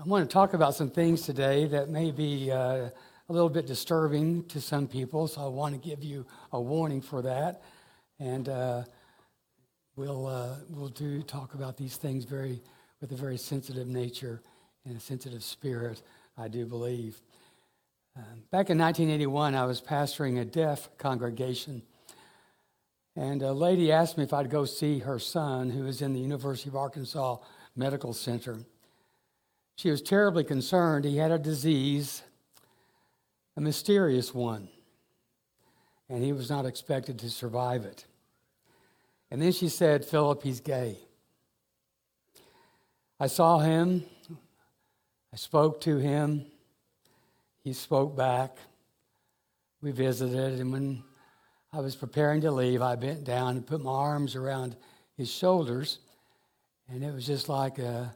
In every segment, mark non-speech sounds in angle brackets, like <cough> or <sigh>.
I want to talk about some things today that may be uh, a little bit disturbing to some people, so I want to give you a warning for that. And uh, we'll, uh, we'll do talk about these things very, with a very sensitive nature and a sensitive spirit, I do believe. Um, back in 1981, I was pastoring a deaf congregation. And a lady asked me if I'd go see her son, who is in the University of Arkansas Medical Center. She was terribly concerned. He had a disease, a mysterious one, and he was not expected to survive it. And then she said, Philip, he's gay. I saw him, I spoke to him, he spoke back. We visited, and when I was preparing to leave, I bent down and put my arms around his shoulders, and it was just like a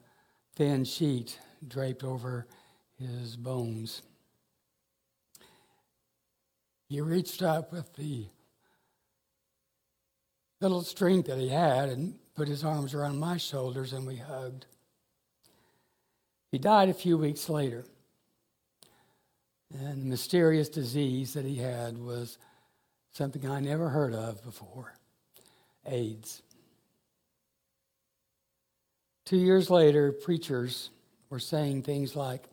thin sheet draped over his bones. He reached up with the little strength that he had and put his arms around my shoulders, and we hugged. He died a few weeks later. And the mysterious disease that he had was something I never heard of before AIDS. Two years later, preachers were saying things like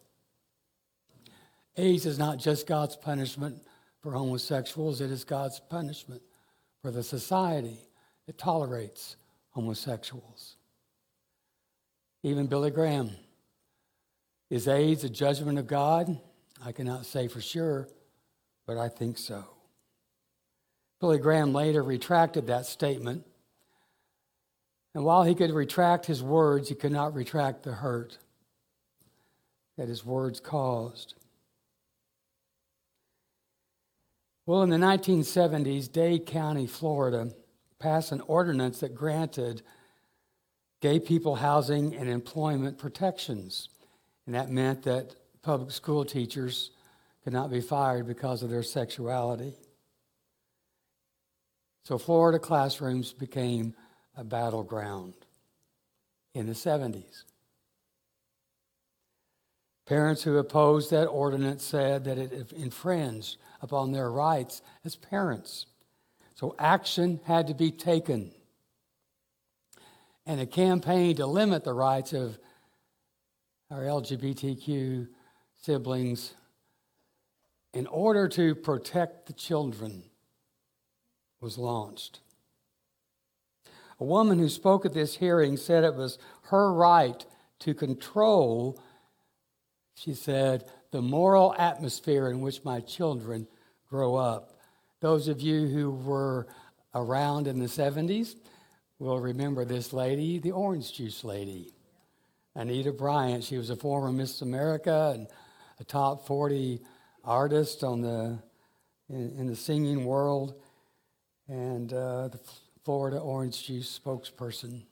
AIDS is not just God's punishment for homosexuals, it is God's punishment for the society that tolerates homosexuals. Even Billy Graham. Is AIDS a judgment of God? I cannot say for sure, but I think so. Billy Graham later retracted that statement. And while he could retract his words, he could not retract the hurt that his words caused. Well, in the 1970s, Dade County, Florida, passed an ordinance that granted gay people housing and employment protections. And that meant that public school teachers could not be fired because of their sexuality. So Florida classrooms became a battleground in the 70s. Parents who opposed that ordinance said that it infringed upon their rights as parents. So action had to be taken. And a campaign to limit the rights of our LGBTQ siblings in order to protect the children was launched. A woman who spoke at this hearing said it was her right to control she said, the moral atmosphere in which my children grow up. Those of you who were around in the 70s will remember this lady, the orange juice lady, Anita Bryant. She was a former Miss America and a top 40 artist on the, in, in the singing world, and uh, the Florida orange juice spokesperson.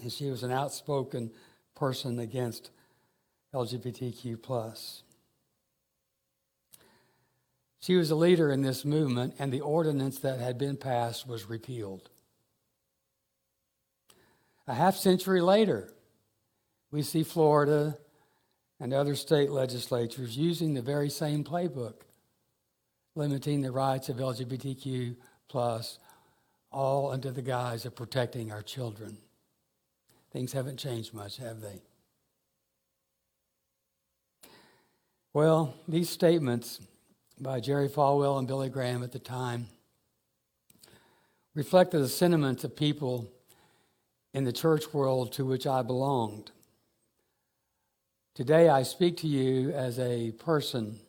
And she was an outspoken person against LGBTQ. She was a leader in this movement, and the ordinance that had been passed was repealed. A half century later, we see Florida and other state legislatures using the very same playbook, limiting the rights of LGBTQ, all under the guise of protecting our children. Things haven't changed much, have they? Well, these statements by Jerry Falwell and Billy Graham at the time reflected the sentiments of people in the church world to which I belonged. Today, I speak to you as a person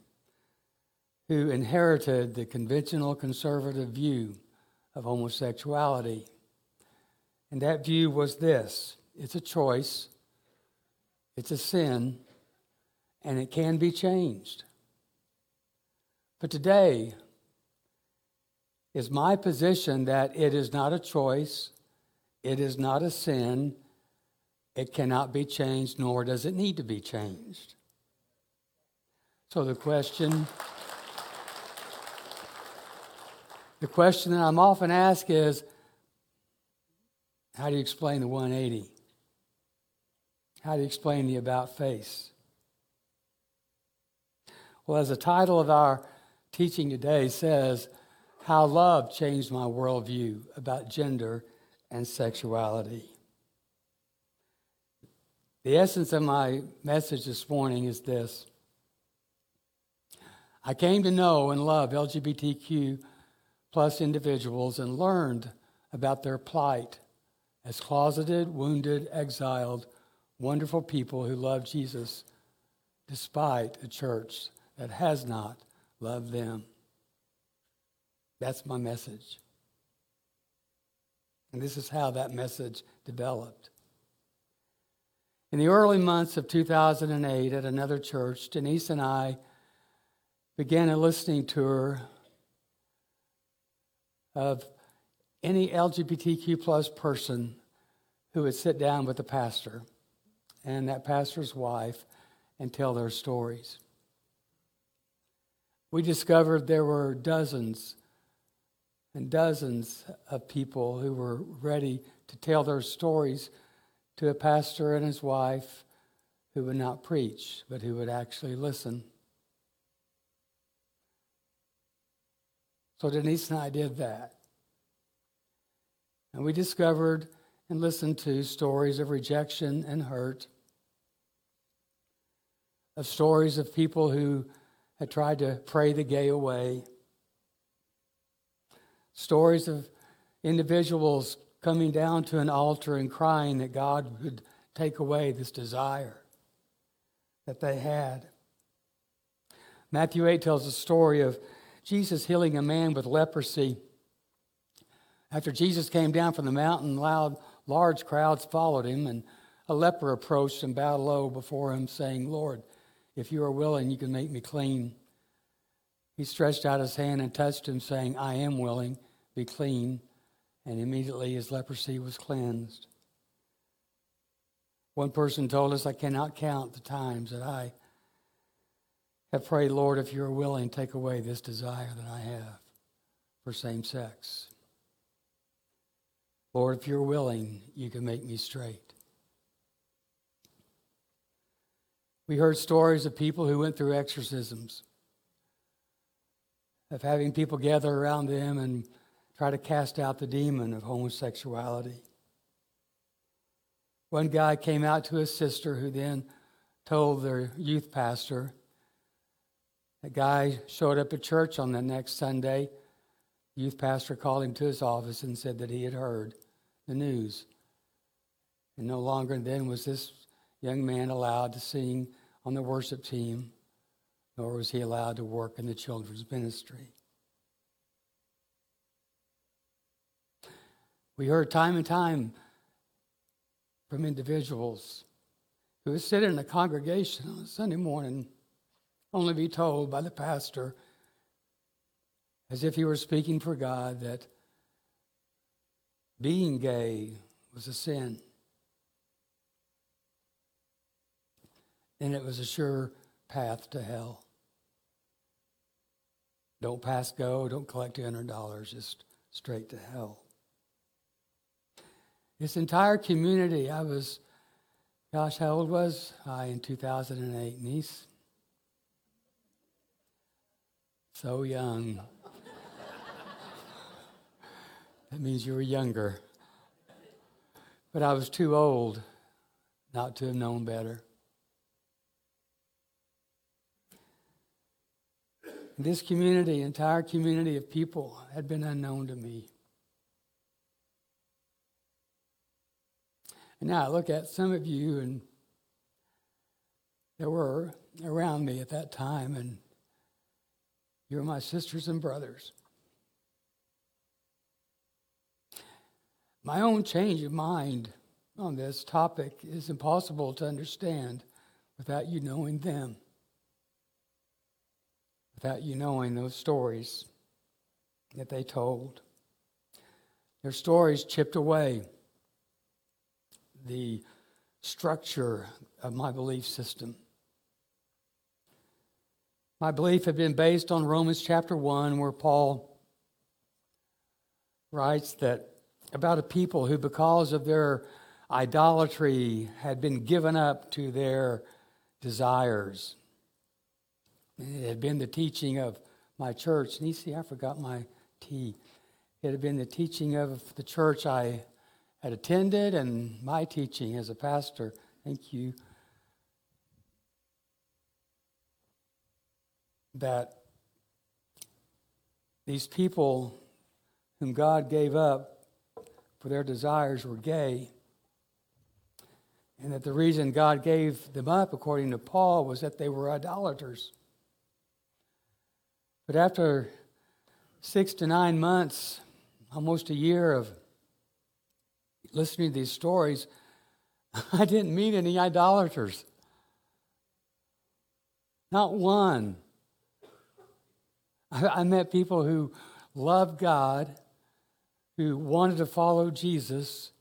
who inherited the conventional conservative view of homosexuality. And that view was this it's a choice, it's a sin, and it can be changed. But today is my position that it is not a choice, it is not a sin, it cannot be changed, nor does it need to be changed. So the question. The question that I'm often asked is how do you explain the 180? How do you explain the about face? Well, as the title of our teaching today says, How Love Changed My Worldview about Gender and Sexuality. The essence of my message this morning is this I came to know and love LGBTQ plus individuals and learned about their plight as closeted, wounded, exiled, wonderful people who love Jesus despite a church that has not loved them. That's my message. And this is how that message developed. In the early months of 2008 at another church, Denise and I began a listening tour of any LGBTQ plus person who would sit down with the pastor and that pastor's wife and tell their stories. We discovered there were dozens and dozens of people who were ready to tell their stories to a pastor and his wife who would not preach, but who would actually listen. So Denise and I did that. And we discovered and listened to stories of rejection and hurt, of stories of people who had tried to pray the gay away, stories of individuals coming down to an altar and crying that God would take away this desire that they had. Matthew 8 tells a story of Jesus healing a man with leprosy. After Jesus came down from the mountain, loud, large crowds followed him, and a leper approached and bowed low before him, saying, Lord, if you are willing, you can make me clean. He stretched out his hand and touched him, saying, I am willing, be clean. And immediately his leprosy was cleansed. One person told us, I cannot count the times that I have prayed, Lord, if you're willing, take away this desire that I have for same sex. Lord, if you're willing, you can make me straight. We heard stories of people who went through exorcisms, of having people gather around them and try to cast out the demon of homosexuality. One guy came out to his sister, who then told their youth pastor a guy showed up at church on the next Sunday. Youth pastor called him to his office and said that he had heard the news. And no longer then was this young man allowed to sing on the worship team, nor was he allowed to work in the children's ministry. We heard time and time from individuals who would sit in a congregation on a Sunday morning only be told by the pastor, as if he were speaking for God, that being gay was a sin. And it was a sure path to hell. Don't pass go, don't collect $200, just straight to hell. This entire community, I was, gosh, how old was I in 2008? Niece? So young. <laughs> that means you were younger. But I was too old not to have known better. This community, entire community of people, had been unknown to me. And now I look at some of you, and there were around me at that time, and you're my sisters and brothers. My own change of mind on this topic is impossible to understand without you knowing them, without you knowing those stories that they told. Their stories chipped away the structure of my belief system. My belief had been based on Romans chapter 1, where Paul writes that about a people who, because of their idolatry had been given up to their desires. It had been the teaching of my church. And you see, I forgot my tea. It had been the teaching of the church I had attended and my teaching as a pastor. Thank you. That these people whom God gave up for their desires were gay. And that the reason God gave them up, according to Paul, was that they were idolaters. But after six to nine months, almost a year of listening to these stories, <laughs> I didn't meet any idolaters. Not one. I, I met people who loved God, who wanted to follow Jesus,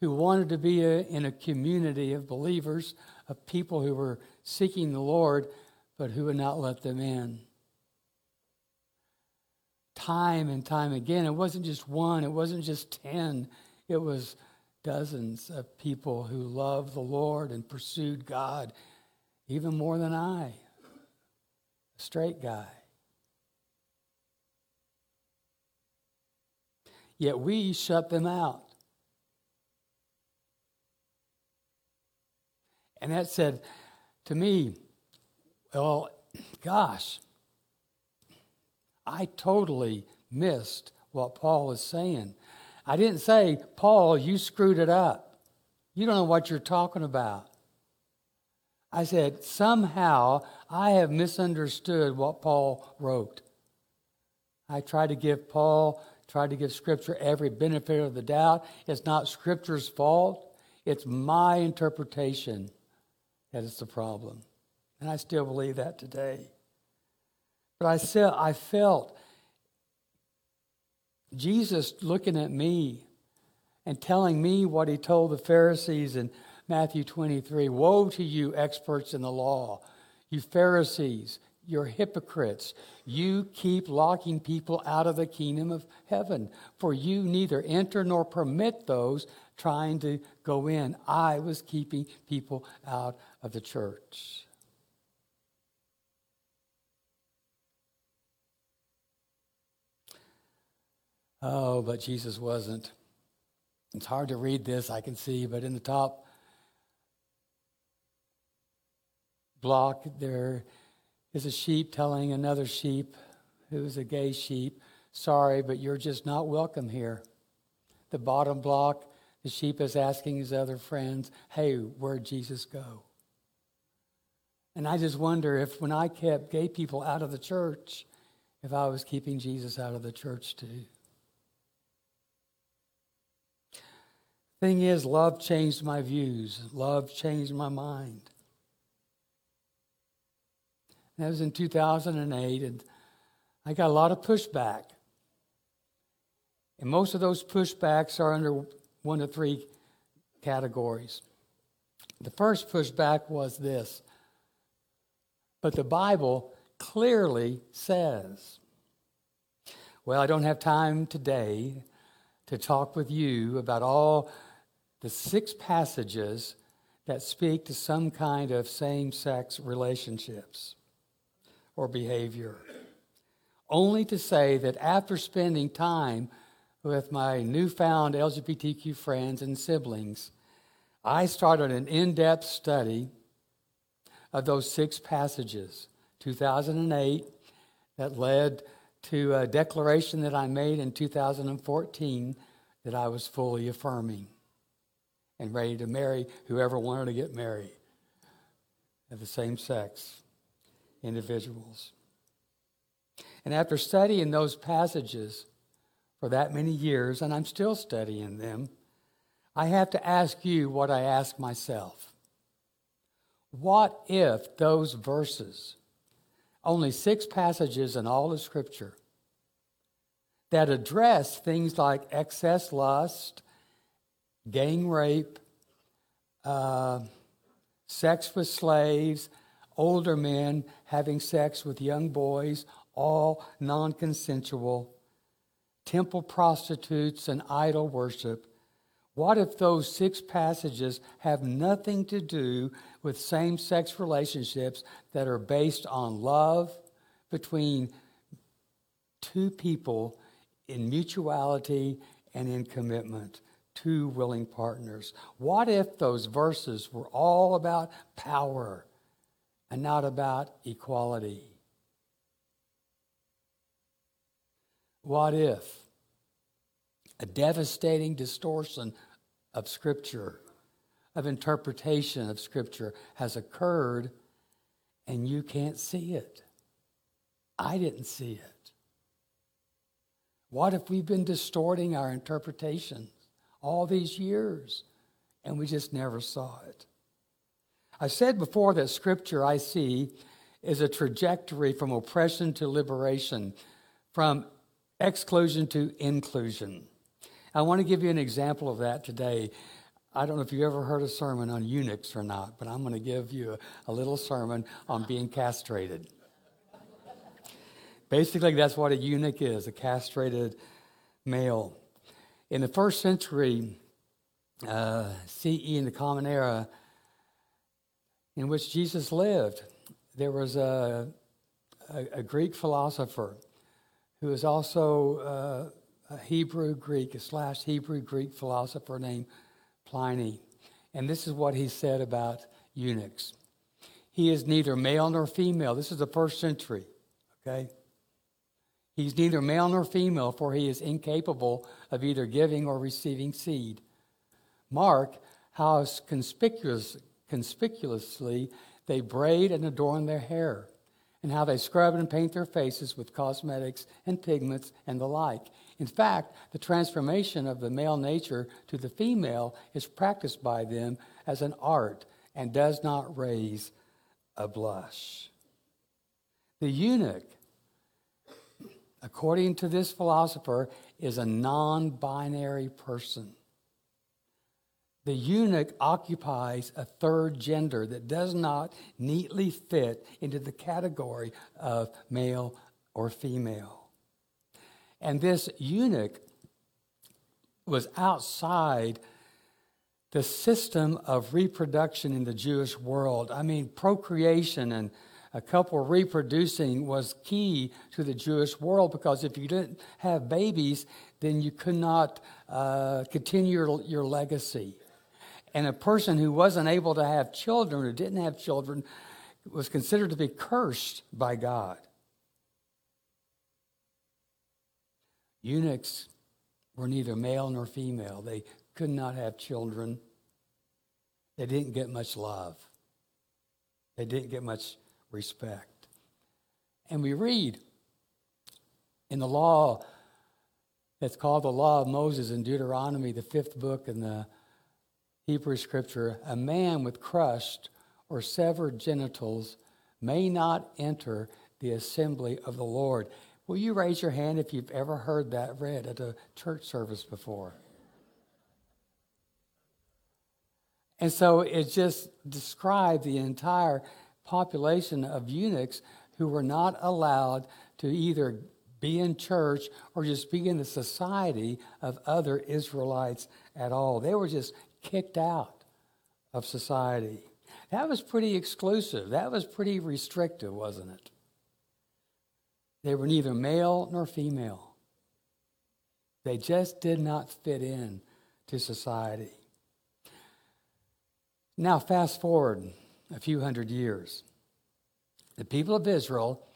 who wanted to be a, in a community of believers, of people who were seeking the Lord, but who would not let them in time and time again. It wasn't just one, it wasn't just 10, it was dozens of people who loved the Lord and pursued God even more than I, a straight guy. Yet we shut them out. And that said to me, well, gosh, I totally missed what Paul is saying. I didn't say, Paul, you screwed it up. You don't know what you're talking about. I said, somehow I have misunderstood what Paul wrote. I tried to give Paul, tried to give Scripture every benefit of the doubt. It's not Scripture's fault, it's my interpretation that is the problem. And I still believe that today. But I, said, I felt Jesus looking at me and telling me what he told the Pharisees in Matthew 23 Woe to you, experts in the law, you Pharisees, you're hypocrites. You keep locking people out of the kingdom of heaven, for you neither enter nor permit those trying to go in. I was keeping people out of the church. Oh, but Jesus wasn't. It's hard to read this, I can see, but in the top block, there is a sheep telling another sheep who's a gay sheep, Sorry, but you're just not welcome here. The bottom block, the sheep is asking his other friends, Hey, where'd Jesus go? And I just wonder if when I kept gay people out of the church, if I was keeping Jesus out of the church too. Thing is, love changed my views, love changed my mind. That was in 2008, and I got a lot of pushback. And most of those pushbacks are under one of three categories. The first pushback was this, but the Bible clearly says. Well, I don't have time today to talk with you about all the six passages that speak to some kind of same sex relationships or behavior. Only to say that after spending time with my newfound LGBTQ friends and siblings, I started an in depth study of those six passages. 2008, that led to a declaration that I made in 2014 that I was fully affirming and ready to marry whoever wanted to get married of the same sex individuals. And after studying those passages for that many years, and I'm still studying them, I have to ask you what I ask myself. What if those verses, only six passages in all of Scripture, that address things like excess lust, gang rape, uh, sex with slaves, older men having sex with young boys, all non consensual, temple prostitutes, and idol worship. What if those six passages have nothing to do with same sex relationships that are based on love between two people in mutuality and in commitment? Two willing partners. What if those verses were all about power and not about equality? What if a devastating distortion of Scripture, of interpretation of Scripture, has occurred and you can't see it. I didn't see it. What if we've been distorting our interpretations all these years and we just never saw it? I said before that Scripture I see is a trajectory from oppression to liberation, from exclusion to inclusion. I want to give you an example of that today. I don't know if you ever heard a sermon on eunuchs or not, but I'm going to give you a, a little sermon on being castrated. Basically, that's what a eunuch is a castrated male. In the first century uh, CE, in the Common Era, in which Jesus lived, there was a, a, a Greek philosopher who was also uh, a Hebrew Greek, a slash Hebrew Greek philosopher named Pliny. And this is what he said about eunuchs. He is neither male nor female. This is the first century, okay? He's neither male nor female, for he is incapable of either giving or receiving seed. Mark how conspicuous, conspicuously they braid and adorn their hair, and how they scrub and paint their faces with cosmetics and pigments and the like. In fact, the transformation of the male nature to the female is practiced by them as an art and does not raise a blush. The eunuch, according to this philosopher, is a non binary person. The eunuch occupies a third gender that does not neatly fit into the category of male or female. And this eunuch was outside the system of reproduction in the Jewish world. I mean, procreation and a couple reproducing was key to the Jewish world because if you didn't have babies, then you could not uh, continue your, your legacy. And a person who wasn't able to have children or didn't have children was considered to be cursed by God. Eunuchs were neither male nor female. They could not have children. They didn't get much love. They didn't get much respect. And we read in the law that's called the Law of Moses in Deuteronomy, the fifth book in the Hebrew scripture a man with crushed or severed genitals may not enter the assembly of the Lord. Will you raise your hand if you've ever heard that read at a church service before? And so it just described the entire population of eunuchs who were not allowed to either be in church or just be in the society of other Israelites at all. They were just kicked out of society. That was pretty exclusive. That was pretty restrictive, wasn't it? They were neither male nor female. They just did not fit in to society. Now, fast forward a few hundred years. The people of Israel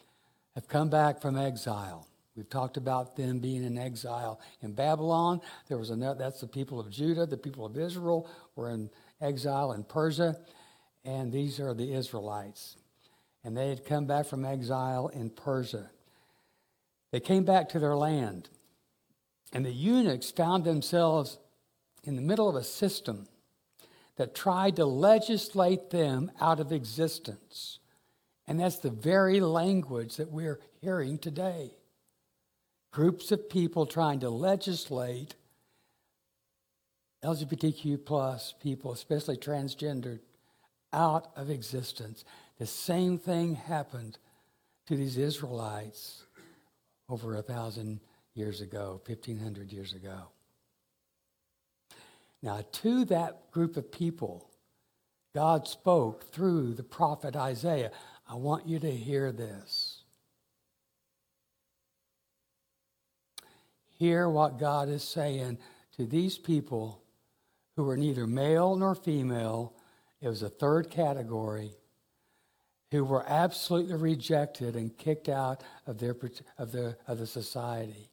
have come back from exile. We've talked about them being in exile in Babylon. There was another, that's the people of Judah. The people of Israel were in exile in Persia. And these are the Israelites. And they had come back from exile in Persia. They came back to their land, and the eunuchs found themselves in the middle of a system that tried to legislate them out of existence. And that's the very language that we're hearing today. Groups of people trying to legislate LGBTQ plus people, especially transgendered, out of existence. The same thing happened to these Israelites over a thousand years ago, 1500 years ago. Now, to that group of people, God spoke through the prophet Isaiah. I want you to hear this. Hear what God is saying to these people who were neither male nor female. It was a third category who were absolutely rejected and kicked out of, their, of, the, of the society.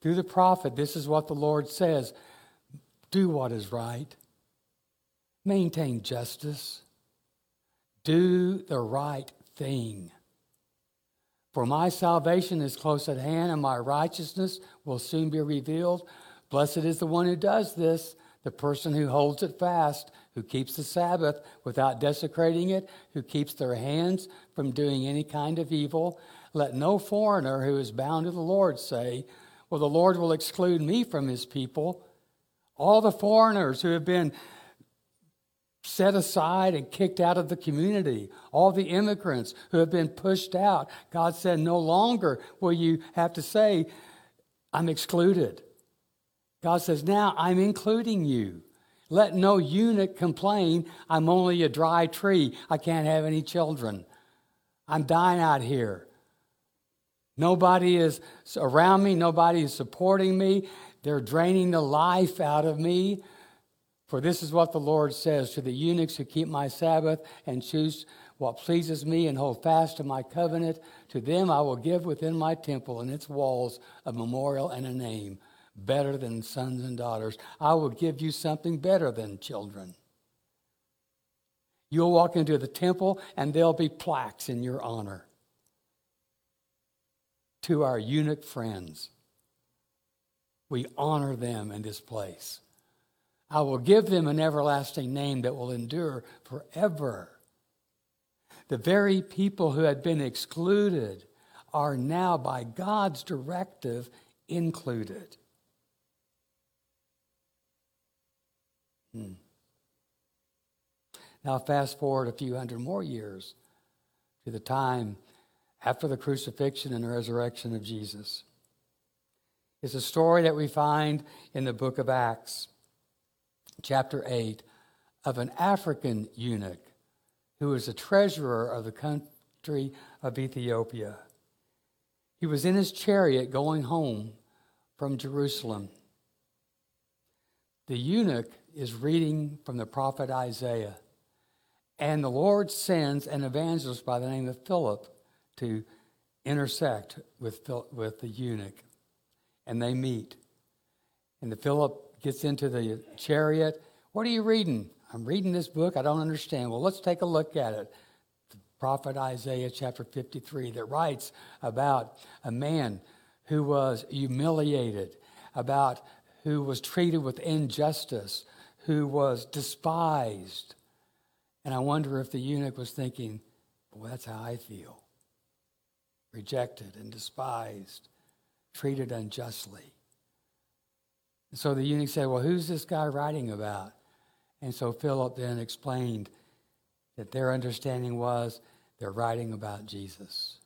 Through the prophet, this is what the Lord says do what is right, maintain justice, do the right thing. For my salvation is close at hand, and my righteousness will soon be revealed. Blessed is the one who does this, the person who holds it fast, who keeps the Sabbath without desecrating it, who keeps their hands from doing any kind of evil. Let no foreigner who is bound to the Lord say, Well, the Lord will exclude me from his people. All the foreigners who have been set aside and kicked out of the community, all the immigrants who have been pushed out, God said, No longer will you have to say, I'm excluded. God says, Now I'm including you. Let no eunuch complain, I'm only a dry tree. I can't have any children. I'm dying out here. Nobody is around me, nobody is supporting me. They're draining the life out of me. For this is what the Lord says to the eunuchs who keep my Sabbath and choose what pleases me and hold fast to my covenant. To them I will give within my temple and its walls a memorial and a name better than sons and daughters. I will give you something better than children. You'll walk into the temple and there'll be plaques in your honor. To our eunuch friends, we honor them in this place. I will give them an everlasting name that will endure forever. The very people who had been excluded are now, by God's directive, included. Hmm. Now, fast forward a few hundred more years to the time after the crucifixion and the resurrection of Jesus. It's a story that we find in the book of Acts, chapter 8, of an African eunuch who was the treasurer of the country of Ethiopia. He was in his chariot going home from Jerusalem. The eunuch is reading from the prophet Isaiah. And the Lord sends an evangelist by the name of Philip to intersect with, with the eunuch. And they meet. And the Philip gets into the chariot. What are you reading? I'm reading this book. I don't understand. Well, let's take a look at it. The prophet Isaiah, chapter 53, that writes about a man who was humiliated, about who was treated with injustice, who was despised. And I wonder if the eunuch was thinking, well, that's how I feel. Rejected and despised, treated unjustly. And so the eunuch said, Well, who's this guy writing about? And so Philip then explained that their understanding was they're writing about Jesus.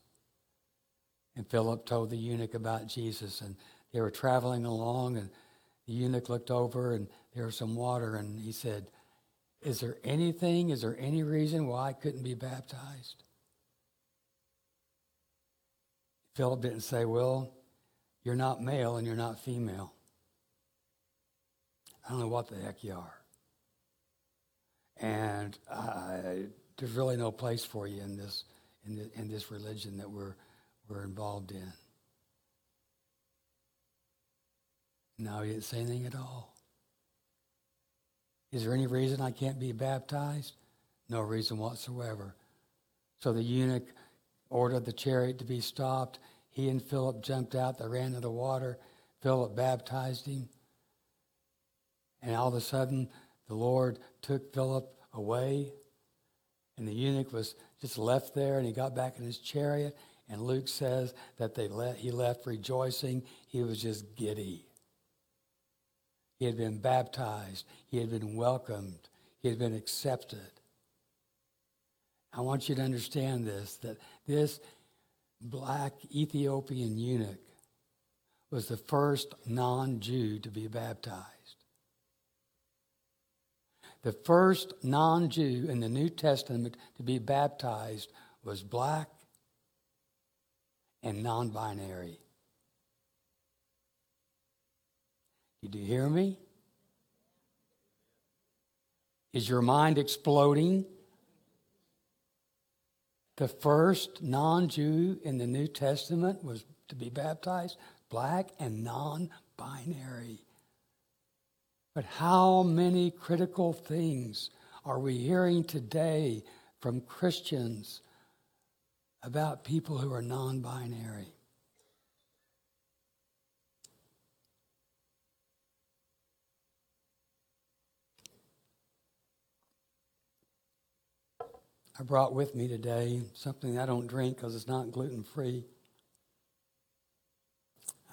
And Philip told the eunuch about Jesus, and they were traveling along, and the eunuch looked over, and there was some water, and he said, Is there anything, is there any reason why I couldn't be baptized? Philip didn't say, Well, you're not male and you're not female. I don't know what the heck you are. And uh, there's really no place for you in this, in, the, in this religion that we're, we're involved in. No, he didn't say anything at all. Is there any reason I can't be baptized? No reason whatsoever. So the eunuch ordered the chariot to be stopped. He and Philip jumped out. They ran to the water. Philip baptized him. And all of a sudden, the Lord took Philip away. And the eunuch was just left there, and he got back in his chariot. And Luke says that they let, he left rejoicing. He was just giddy. He had been baptized. He had been welcomed. He had been accepted. I want you to understand this that this black Ethiopian eunuch was the first non Jew to be baptized. The first non Jew in the New Testament to be baptized was black and non binary. Did you hear me? Is your mind exploding? The first non Jew in the New Testament was to be baptized, black and non binary. But how many critical things are we hearing today from Christians about people who are non binary? I brought with me today something I don't drink because it's not gluten free.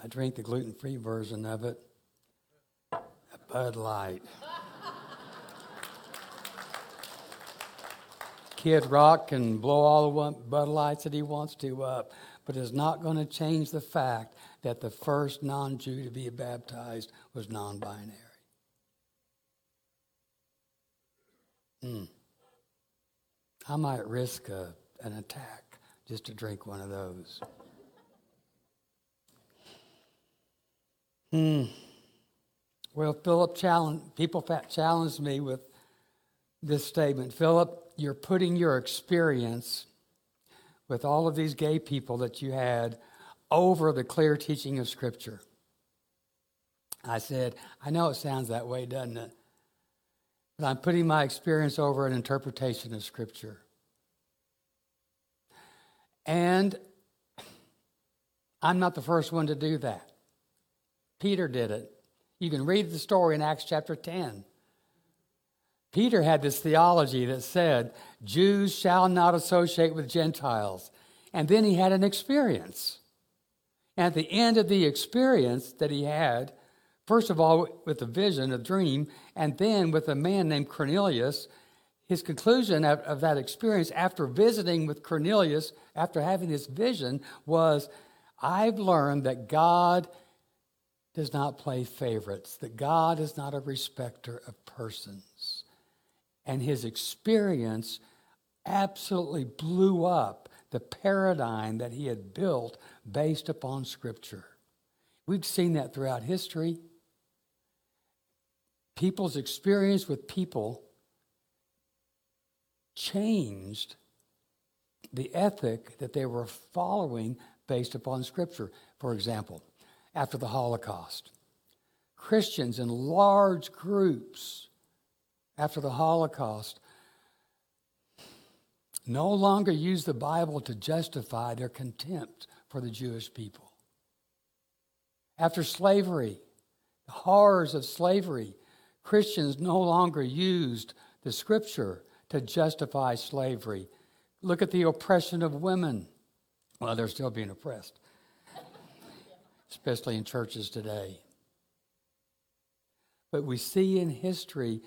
I drink the gluten free version of it Bud Light. Kid Rock can blow all the Bud Lights that he wants to up, but it's not going to change the fact that the first non Jew to be baptized was non binary. Hmm. I might risk a, an attack just to drink one of those. Hmm. Well, Philip challenged, people challenged me with this statement Philip, you're putting your experience with all of these gay people that you had over the clear teaching of Scripture. I said, I know it sounds that way, doesn't it? I'm putting my experience over an interpretation of Scripture. And I'm not the first one to do that. Peter did it. You can read the story in Acts chapter 10. Peter had this theology that said, Jews shall not associate with Gentiles. And then he had an experience. And at the end of the experience that he had, First of all, with a vision, a dream, and then with a man named Cornelius. His conclusion of, of that experience after visiting with Cornelius, after having this vision, was I've learned that God does not play favorites, that God is not a respecter of persons. And his experience absolutely blew up the paradigm that he had built based upon Scripture. We've seen that throughout history people's experience with people changed the ethic that they were following based upon Scripture. For example, after the Holocaust, Christians in large groups after the Holocaust no longer used the Bible to justify their contempt for the Jewish people. After slavery, the horrors of slavery, Christians no longer used the scripture to justify slavery. Look at the oppression of women. Well, they're still being oppressed, especially in churches today. But we see in history,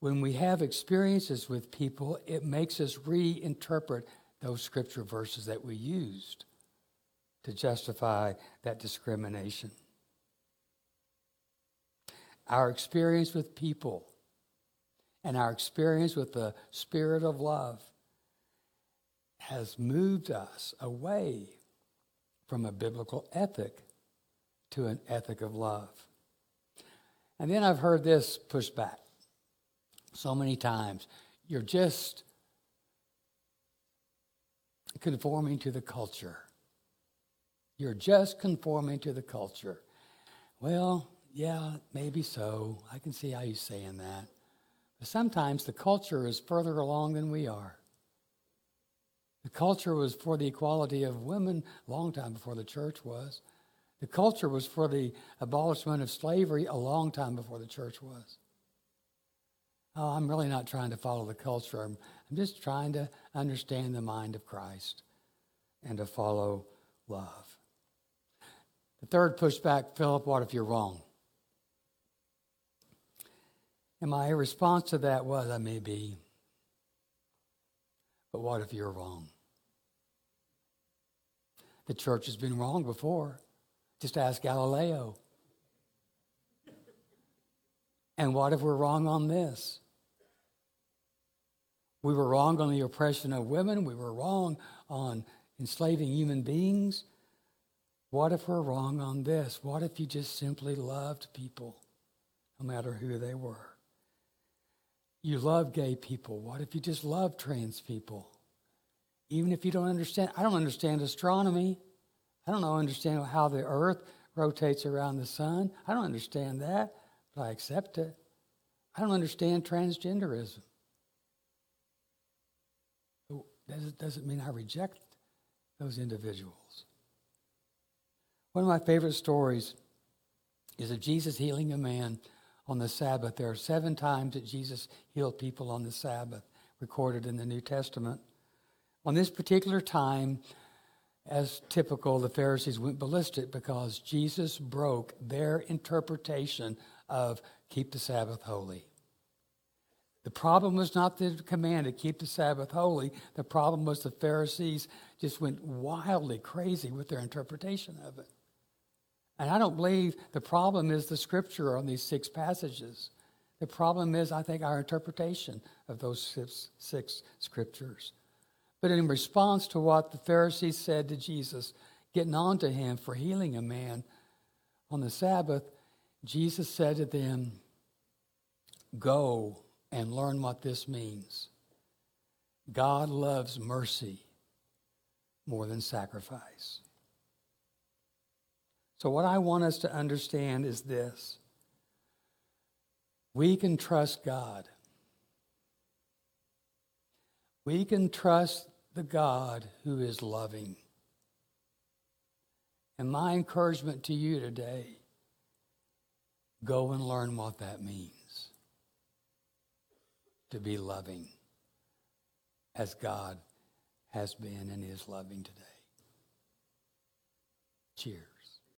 when we have experiences with people, it makes us reinterpret those scripture verses that we used to justify that discrimination our experience with people and our experience with the spirit of love has moved us away from a biblical ethic to an ethic of love. And then I've heard this pushed back so many times. You're just conforming to the culture. You're just conforming to the culture. Well, yeah, maybe so. I can see how you're saying that. But sometimes the culture is further along than we are. The culture was for the equality of women a long time before the church was. The culture was for the abolishment of slavery a long time before the church was. Oh, I'm really not trying to follow the culture. I'm, I'm just trying to understand the mind of Christ and to follow love. The third pushback, Philip, what if you're wrong? And my response to that was, I may be. But what if you're wrong? The church has been wrong before. Just ask Galileo. And what if we're wrong on this? We were wrong on the oppression of women. We were wrong on enslaving human beings. What if we're wrong on this? What if you just simply loved people, no matter who they were? You love gay people. What if you just love trans people? Even if you don't understand, I don't understand astronomy. I don't know, understand how the earth rotates around the sun. I don't understand that, but I accept it. I don't understand transgenderism. That doesn't mean I reject those individuals. One of my favorite stories is of Jesus healing a man on the Sabbath. There are seven times that Jesus healed people on the Sabbath, recorded in the New Testament. On this particular time, as typical, the Pharisees went ballistic because Jesus broke their interpretation of keep the Sabbath holy. The problem was not the command to keep the Sabbath holy. The problem was the Pharisees just went wildly crazy with their interpretation of it. And I don't believe the problem is the scripture on these six passages. The problem is, I think, our interpretation of those six, six scriptures. But in response to what the Pharisees said to Jesus, getting on to him for healing a man on the Sabbath, Jesus said to them, Go and learn what this means. God loves mercy more than sacrifice. So, what I want us to understand is this we can trust God. We can trust the God who is loving. And my encouragement to you today go and learn what that means to be loving as God has been and is loving today. Cheers.